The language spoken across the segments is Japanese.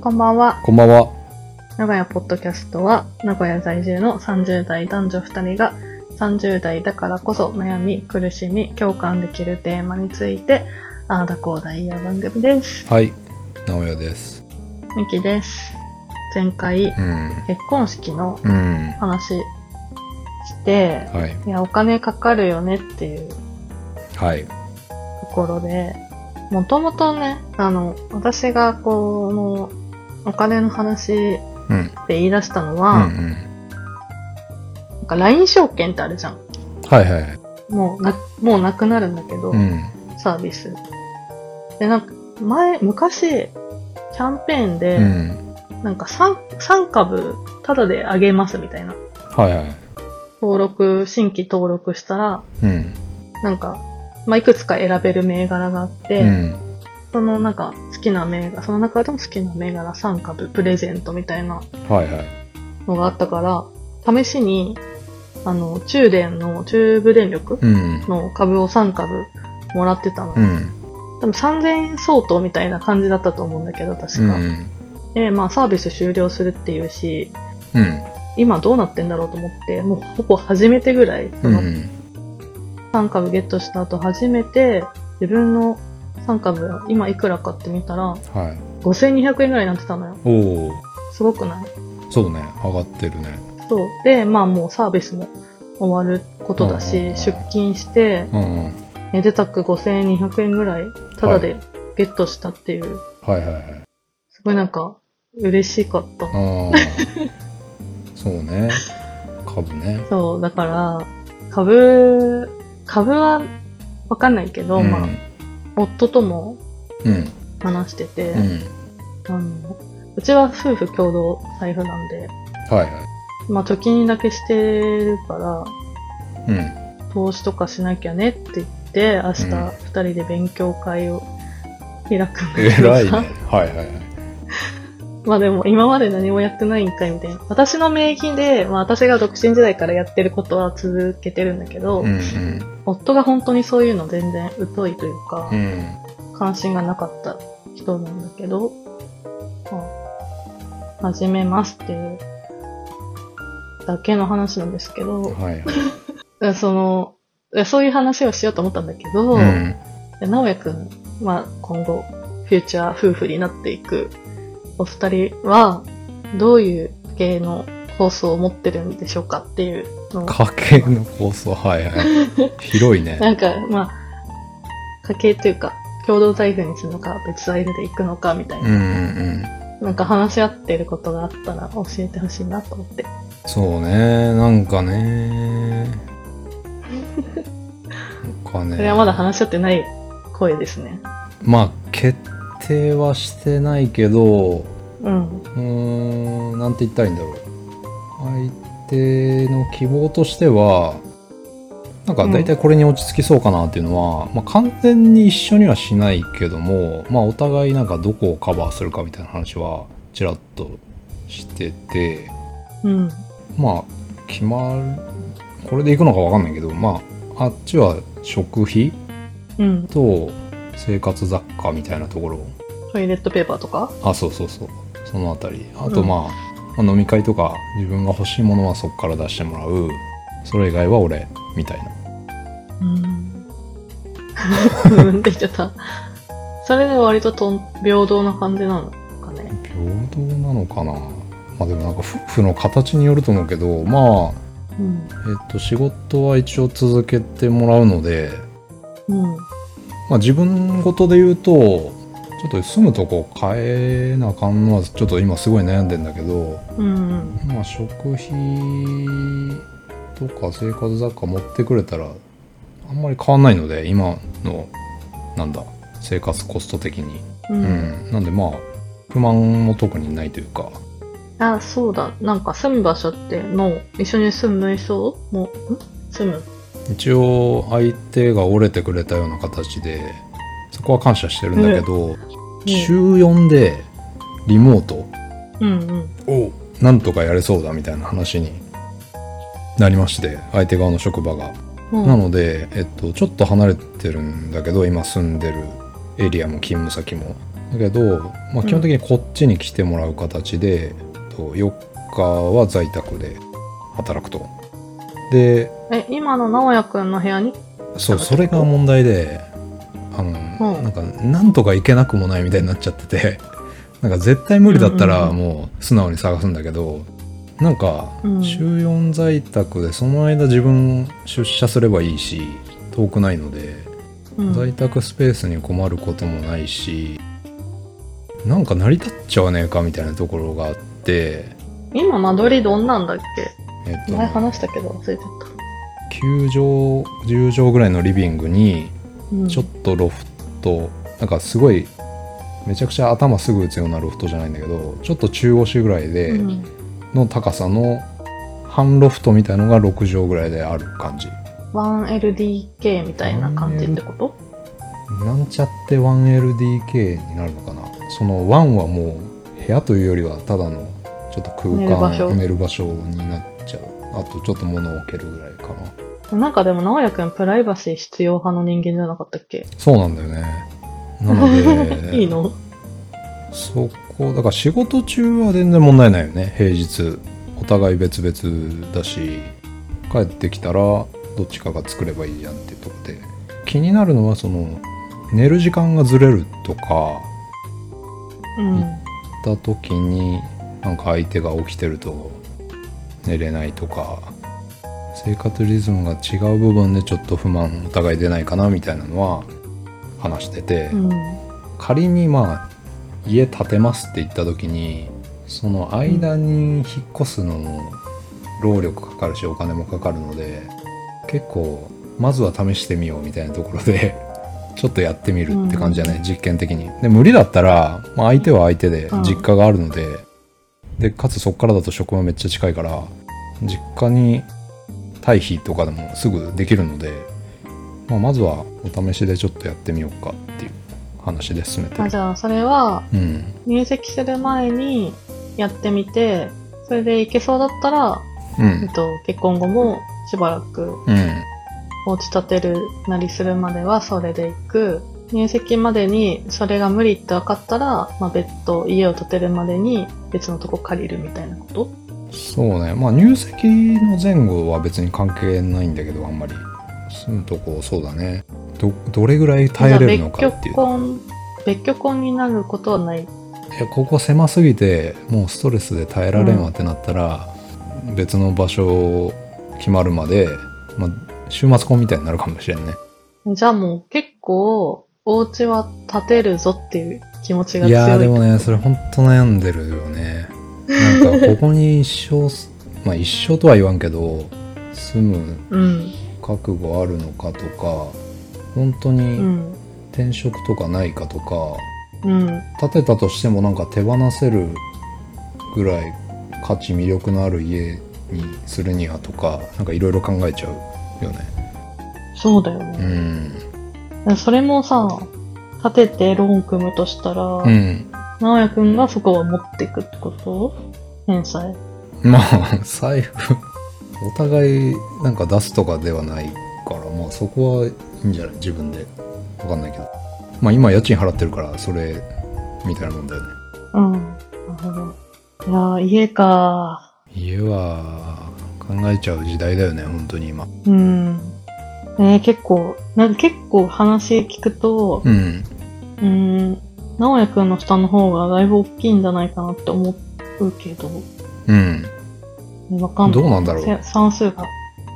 こんばんは。こんばんは。名古屋ポッドキャストは、名古屋在住の30代男女2人が、30代だからこそ悩み、苦しみ、共感できるテーマについて、ああだこうだ言い合う番組です。はい。直哉です。ミキです。前回、うん。結婚式のうん。話して、はい。いや、お金かかるよねっていうはい。ところで、もともとね、あの、私がこの、お金の話でうん。言い出したのうんうは、ん。なんか LINE 証券ってあるじゃん。はいはい。もうな、もうなくなるんだけど、うん。サービス。で、なんか、前、昔、キャンペーンで、うん。なんか3、3株、タダであげますみたいな。はいはい。登録、新規登録したら、うん。なんか、まあ、いくつか選べる銘柄があって、うん。そのなんか、好きな銘柄、その中でも好きな銘柄3株プレゼントみたいなはいはい。ののがあったから、試しに、あの、中電の、中部電力うん。の株を3株もらってたの。うん。多分3000円相当みたいな感じだったと思うんだけど、確か。うん。で、まあサービス終了するっていうし、うん。今どうなってんだろうと思って、もうほぼ初めてぐらい、そうのん。3株ゲットした後初めて、自分の3株今いくらかって見たら、はい。5200円ぐらいになってたのよ。おお。すごくない？そうね。上がってるね。そう。で、まあもうサービスも終わることだうんし、うんうん出勤して、うん。めでたく5200円ぐらい、ただでゲットしたっていう、はいはいはい。すごいなんか、嬉しかった。ああ。そうね。株ね。そう、だから、株、株はわかんないけど、うん。まあ、夫ともうん。話してて、うん。あの、うちは夫婦共同財布なんで、はいはい。まあ貯金だけしてるから、うん。投資とかしなきゃねって言って、明日うん二人で勉強会を開くんだけどさ偉いね。はいはいはい。まあでも今まで何もやってないんかいみたいな。私の名義で、まあ私が独身時代からやってることは続けてるんだけど、うんうん。夫が本当にそういうの全然疎いというか、うん。関心がなかった人なんだけど、まあ、始めますっていうだけの話なんですけど、はいはい。その、そういう話をしようと思ったんだけど、うん。で直哉くんは今後、フューチャー夫婦になっていくお二人は、どういう系の放送を持ってるんでしょうかっていう家計の構想、はいはい。広いね。なんか、まあ、家計というか、共同財布にするのか、別財布で行くのかみたいな、うんうんうん。なんか話し合ってることがあったら教えてほしいなと思って。そうね、なんかね。なんかね。それはまだ話し合ってない声ですね。まあ、決定はしてないけど、うん。うーん、なんて言ったらいいんだろう。相手の希望としては、なんか大体これに落ち着きそうかなっていうのは、まあ完全に一緒にはしないけども、まあお互いなんかどこをカバーするかみたいな話はちらっとしてて、うん。まあ決まる、これでいくのかわかんないけど、まああっちは食費うん。と生活雑貨みたいなところ。トイレットペーパーとか？あそうそうそう。そのあたり。あとうん。まあ、まあ飲み会とか自分が欲しいものはそこから出してもらうそれ以外は俺みたいなうん。うんって言っちゃった。それで割ととん平等な感じなのかね。平等なのかなまあでもなんか夫婦の形によると思うけどまあうん。えっと仕事は一応続けてもらうのでうん。まあ自分事で言うとちょっと住むとこ変えなあかんのはちょっと今すごい悩んでんだけどうん。まあ食費とか生活雑貨持ってくれたらあんまり変わんないので今のなんだ生活コスト的にう。うんん、なんでまあ不満も特にないというかあ、そうだ。なんか住む場所ってもう一緒に住む人も、ん？住む。一応相手が折れてくれたような形でそこは感謝してるんだけど、週4でリモート。うんうん。をなんとかやれそうだみたいな話になりまして相手側の職場が。うん、なので、えっと、ちょっと離れてるんだけど今住んでるエリアも勤務先も。だけど、まあ、基本的にこっちに来てもらう形で、と4日は在宅で働くと。で、え、今の直哉くんの部屋に？そう、それが問題で、あの、うん。なんか、なんとか行けなくもないみたいになっちゃってて、なんか絶対無理だったらもう素直に探すんだけど、なんかうん、週4在宅でその間自分出社すればいいし、遠くないので、うん。在宅スペースに困ることもないし、なんか成り立っちゃわねえかみたいなところがあって、今間取りどんなんだっけ？えっと、前話したけど忘れて9畳、10畳ぐらいのリビングに、ちょっとロフト、なんかすごい、めちゃくちゃ頭すぐ打つようなロフトじゃないんだけど、ちょっと中押しぐらいで、うんの高さの半ロフトみたいのが6畳ぐらいである感じ。1LDK みたいな感じってこと？なんちゃって 1LDK になるのかなその1はもう部屋というよりはただのちょっと空寝る場所間、寝る場所になっちゃう。あとちょっと物を置けるぐらいかな。なんかでも直哉くんプライバシー必要派の人間じゃなかったっけ？そうなんだよね。なので、いいの？そこ、だから仕事中は全然問題ないよね、平日。お互い別々だし、帰ってきたらどっちかが作ればいいじゃんっていうとこで。気になるのはその、寝る時間がずれるとか、うん。った時になんか相手が起きてると寝れないとか生活リズムが違う部分でちょっと不満お互い出ないかなみたいなのは話してて、うん。仮にまあ家建てますって言った時にその間に引っ越すのも労力かかるしお金もかかるので結構まずは試してみようみたいなところで ちょっとやってみるって感じじゃない、実験的に。で無理だったら、まあ、相手は相手でうん。実家があるので、でかつそこからだと職場めっちゃ近いから実家に退避とかでもすぐできるので、まあ、まずはお試しでちょっとやってみようかっていう話で進めてあ、るじゃあそれはうん。入籍する前にやってみて、それでいけそうだったら、うえっんと、結婚後もしばらくうん。お家建てるなりするまではそれで行く。入籍までにそれが無理って分かったら、まあ、別途家を建てるまでに別のとこ借りるみたいなことそうね。まあ入籍の前後は別に関係ないんだけどあんまり。住むとこそうだね。どどれぐらい耐えれるのかっていう別居婚、別居婚になることはない？いやここ狭すぎてもうストレスで耐えられんわってなったら、別の場所決まるまで、まあ、週末婚みたいになるかもしれんね。じゃあもう結構、お家は建てるぞっていう気持ちがい。強い。やーでもねそれほんと悩んでるよねなんかここに一生まあ一生とは言わんけど住むうん。覚悟あるのかとか本当うにん。転職とかないかとか、うん。建てたとしてもなんか手放せるぐらい価値魅力のある家にするにはとかなんかいろいろ考えちゃうよねうそうだよね。んそれもさ、建ててローン組むとしたら、うん直哉くんがそこを持っていくってこと？返済。まあ財布。お互いなんか出すとかではないからまあそこはいいんじゃない？自分で。わかんないけど。まあ今家賃払ってるからそれみたいなもんだよね。うん。なるほど。いやー、家か。家は考えちゃう時代だよね本当に今。うん。えー、結構、なんか結構話聞くと、うん。うーん、直哉くんの負担の方がだいぶ大きいんじゃないかなって思うけど、うんわかんない。どうなんだろうせ算数が、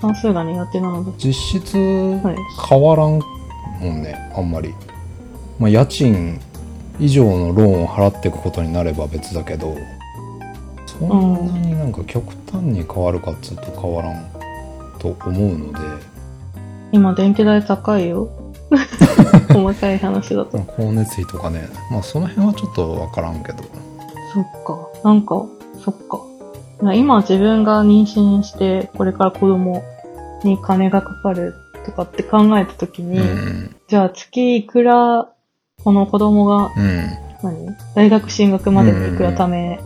算数が苦手なので。実質はい変わらんもんねあんまり、まあ、家賃以上のローンを払っていくことになれば別だけどそんなになんか極端に変わるかっつうと変わらんと思うので今電気代高いよ。細かい話だと。まあ光熱費とかね。まあその辺はちょっとわからんけど。そっか。なんか、そっか。今自分が妊娠して、これから子供に金がかかるとかって考えたときに、うん。じゃあ月いくら、この子供が、うん。何？大学進学までにいくら貯め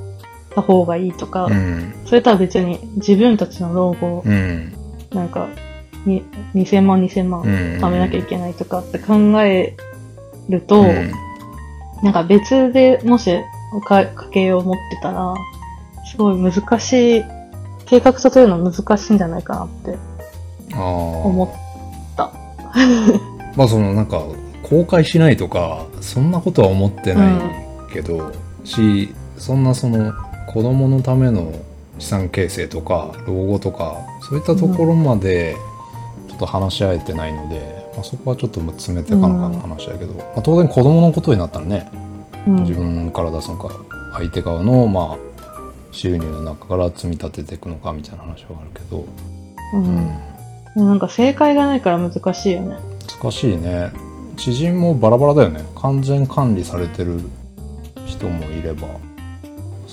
た方がいいとか、うん。それとは別に自分たちの老後、うん。なんか、に2000万2000万うん貯めなきゃいけないとかって考えると、うんなんか別でもし家計を持ってたら、すごい難しい、計画立てるの難しいんじゃないかなって。思った。まあそのなんか公開しないとかそんなことは思ってないけど、しそんなその子供のための資産形成とか老後とかそういったところまでと話し合えてないので、まあ、そこはちょっと詰めていかなかった話だけど、まあ、当然子供のことになったらねうん。自分から出すのか相手側のまあ収入の中から積み立てていくのかみたいな話はあるけど、う。うんん、なんか正解がないから難しいよね。難しいね知人もバラバラだよね完全管理されてる人もいれば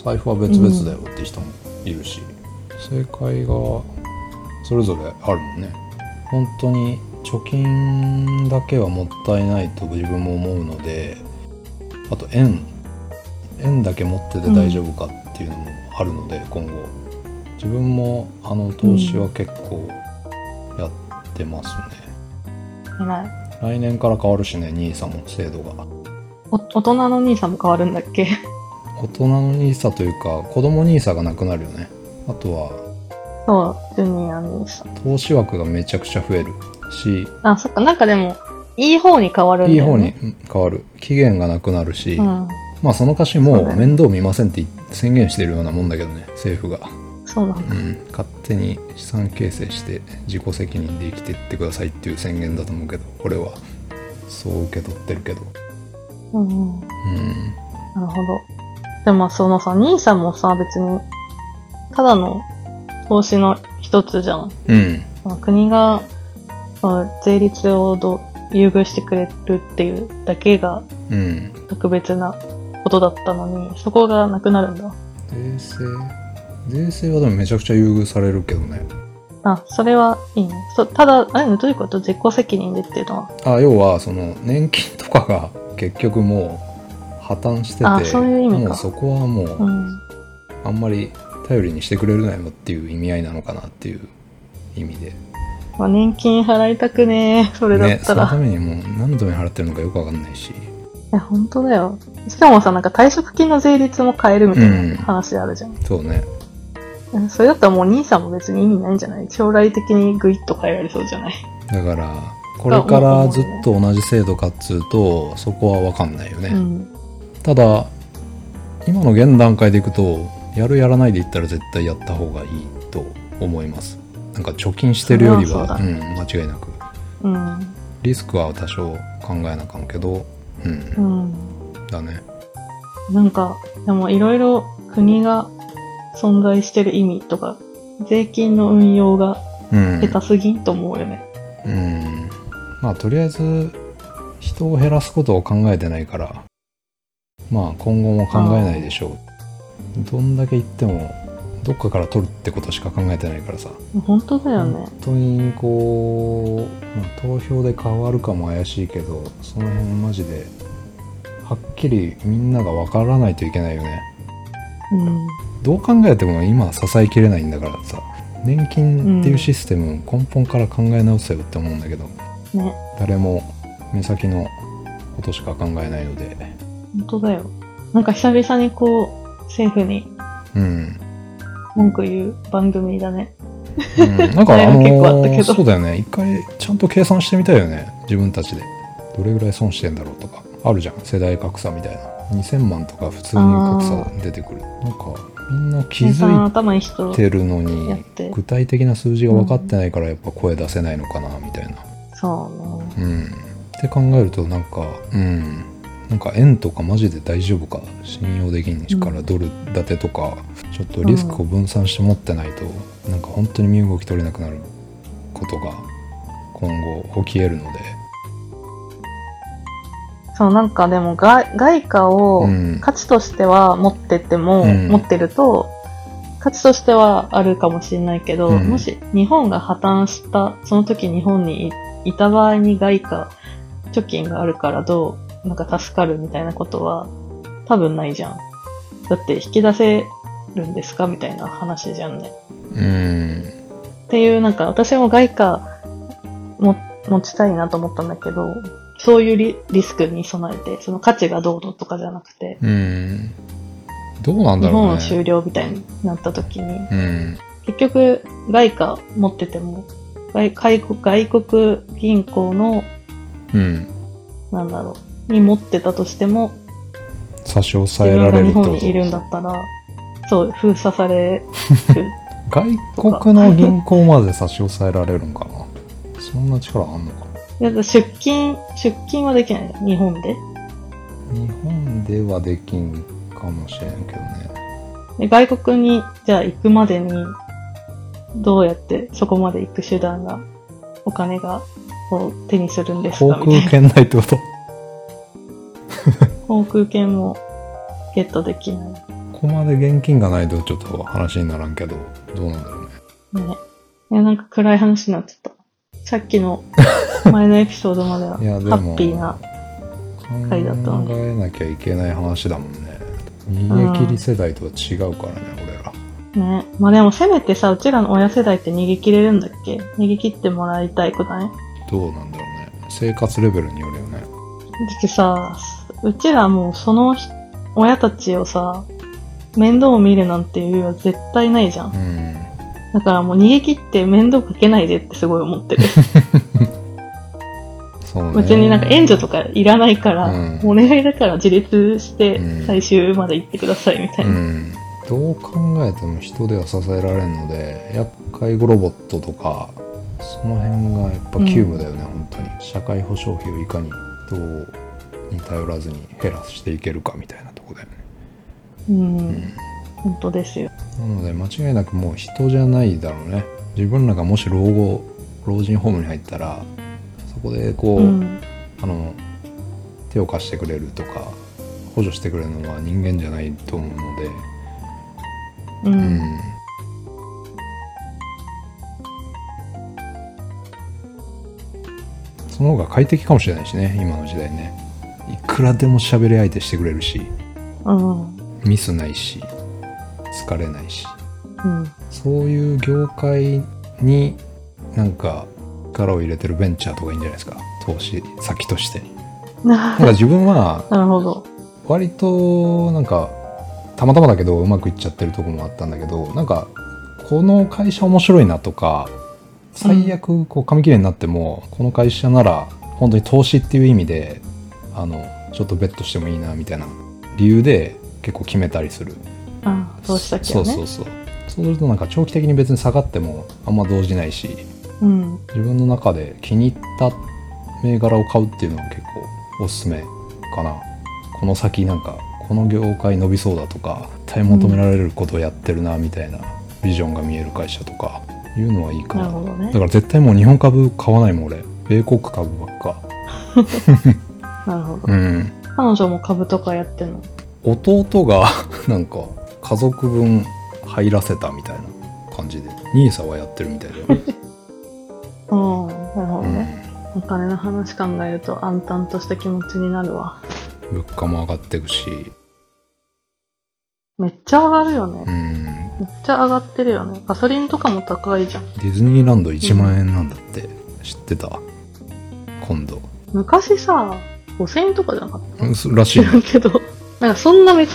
財布は別々だよって人もいるし、正解がそれぞれあるもんね本当に貯金だけはもったいないと自分も思うのであと円。円だけ持ってて大丈夫かっていうのもあるので、今後。自分もあの投資は結構やってますね、偉い。来年から変わるしね NISA も制度が。お大人の兄さんも変わるんだっけ？大人の NISA というか子供 NISA がなくなるよね。あとはそう、ジュニア兄さん。投資枠がめちゃくちゃ増えるしあ、そっか、なんかでも、いい方に変わるんだいい方に変わる期限がなくなるし、うん。まあその歌詞もだね面倒見ませんって宣言してるようなもんだけどね政府が、そうなんだ。うん、勝手に資産形成して自己責任で生きていってくださいっていう宣言だと思うけど俺はそう受け取ってるけどうんうん。うんなるほど。でもそのさ、兄さんもさ、別に、ただの投資の一つじゃん。うん国が、税率をどう優遇してくれるっていうだけがうん特別なことだったのに、そこがなくなるんだ。税制税制はでもめちゃくちゃ優遇されるけどねあ、それはいいね。そただ、あれどういうこと？自己責任でっていうのは？あ要はその年金とかが結局もう破綻しててあそういう意味かもうそこはもううん。あんまり頼りにしてくれるなよっていう意味合いなのかなっていう意味でまあ、年金払いたくねえ。それだねったら。そのためにもう何のために払ってるのかよくわかんないしいや、本当だよ。しかもさ、なんか退職金の税率も変えるみたいうんな話あるじゃん。そうねうんそれだったらもう兄さんも別に意味ないんじゃない？将来的にグイッと変えられそうじゃない？だからこれからずっと同じ制度かっつうとそこはわかんないよね、うん。ただ今の現段階でいくとやるやらないで言ったら絶対やった方がいいと思います。なんか貯金してるよりはううん間違いなく。うん。リスクは多少考えなあかんけどうん、うん。だね。なんか、でもいろいろ国が存在してる意味とか、税金の運用がうん。下手すぎんと思うよね。うん。まあとりあえず人を減らすことを考えてないからまあ今後も考えないでしょうどんだけ言ってもどっかから取るってことしか考えてないからさ本当だよね本。当にこう、まあ、投票で変わるかも怪しいけどその辺マジではっきりみんなが分からないといけないよねうん。どう考えても今支えきれないんだからさ年金っていうシステム根本から考え直せよって思うんだけど、ね。誰も目先のことしか考えないので本当だよ。なんか久々にこう、政府にうん、文句言う番組だね。うん、なんか あのそうだよね。一回ちゃんと計算してみたいよね。自分たちで。どれぐらい損してんだろうとか。あるじゃん。世代格差みたいな。2000万とか普通に格差出てくる。なんかみんな気づ頭いてるのやに。具体的な数字が分かってないからやっぱ声出せないのかなみたいな。そうね。うん。って考えるとなんかうんなんか円とかマジで大丈夫か信用できんからドル建てとかちょっとリスクを分散して持ってないと、なんか本当に身動き取れなくなることが今後起きえるので。そう、なんかでも外外貨をうん。価値としては持ってても、うん。持ってると、価値としてはあるかもしれないけど、うん。もし日本が破綻した、その時日本にいいた場合に外貨貯金があるからどう、なんか助かるみたいなことは多分ないじゃん。だって引き出せるんですかみたいな話じゃんね。うんっていう、なんか私も外貨も持ちたいなと思ったんだけど、そういうリリスクに備えて、その価値がどうのとかじゃなくて、うん。どうなん日だろうね。本終了みたいになった時に、うん。結局、外貨持ってても、外外国銀行の、うん。なんだろう、に持ってたとしても、差し押自さえられるってこと？本にいるんだったら、そう、封鎖される。外国の銀行まで差し押さえられるんかな？そんな力あんのかいや出金、出金はできない日本で。日本ではできんかもしれんけどね。で外国に、じゃあ行くまでに、どうやってそこまで行く手段が、お金が、を手にするんです航か？みたいな。空券ないってこと？航空券もゲットできない。ここまで現金がないとちょっと話にならんけど、どうなんだろうね。ね。いや、なんか暗い話になっちゃった。さっきの 前のエピソードまでは、ハッピーな。回だったの考えなきゃいけない話だもんね。逃げ切り世代とは違うからね、俺ら。ね。まあでもせめてさ、うちらの親世代って逃げ切れるんだっけ？逃げ切ってもらいたいくない？どうなんだろうね。生活レベルによるよね。だってさ、うちらもうそのひ親たちをさ、面倒を見るなんていうは絶対ないじゃん。うん。だからもう逃げ切って面倒かけないでってすごい思ってる。そうね。別になんか援助とかいらないから、うんお願いだから自立してうん最終まで行ってくださいみたいうな。ん。どう考えても人では支えられんので、やっぱ介護ロボットとか、その辺がやっぱ急務だよね、本当に。社会保障費をいかに人に頼らずに減らしていけるかみたいなとこだよね。うん。本当ですよ。なので間違いなくもう人じゃないだろうね自分らがもし老後老人ホームに入ったらそこでこう、うん。あの手を貸してくれるとか補助してくれるのは人間じゃないと思うのでう。うんんその方が快適かもしれないしね今の時代ねいくらでも喋り相手してくれるしうん。ミスないし疲れないしうん。そういう業界になんか力を入れてるベンチャーとかいいんじゃないですか投資先として なんか自分はなるほど。割となんかたまたまだけどうまくいっちゃってるとこもあったんだけどなんかこの会社面白いなとか最悪こう紙切れになっても、この会社なら本当に投資っていう意味であのちょっとベットしてもいいなみたいな理由で結構決めたりする。あそうしたっけね。そうそうそう。そうするとなんか長期的に別に下がってもあんま動じないしうん。自分の中で気に入った銘柄を買うっていうのは結構おすすめかな。この先なんかこの業界伸びそうだとか絶対求められることをやってるなみたいなビジョンが見える会社とかいうのはいいかな。ね。だから絶対もう日本株買わないもん俺。米国株ばっか なるほど。うん彼女も株とかやってんの？弟が なんか家族分入らせたみたいな感じで NISA はやってるみたいだよ、うん。なるほどうんね。お金の話考えると暗淡とした気持ちになるわ。物価も上がっていくしめっちゃ上がるよね。うんめっちゃ上がってるよね。ガソリンとかも高いじゃん。ディズニーランド1万円なんだって、知ってた？今度。昔さ、5000円とかじゃなかった？うんすらしいけど。なんかそんなめっ、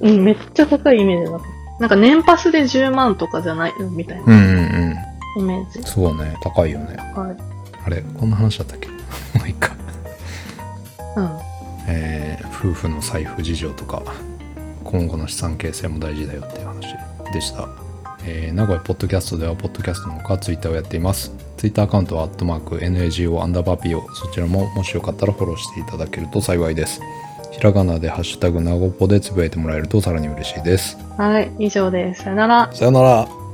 うん、めっちゃ高いイメージだった。なんか年パスで10万とかじゃないみたいなうんうんうん。イメージ。そうね、高いよね。はい。あれ、こんな話だったっけ？まあいいか。うん。えー夫婦の財布事情とか、今後の資産形成も大事だよっていう話でした。えー名古屋ポッドキャストでは、ポッドキャストのほかツイッターをやっています。ツイッターアカウントは、アットマーク、NAGO アンダーバー PO。そちらも、もしよかったらフォローしていただけると幸いです。ひらがなで、ハッシュタグ、なごぽでつぶやいてもらえるとさらに嬉しいです。はい、以上です。さよなら。さよなら。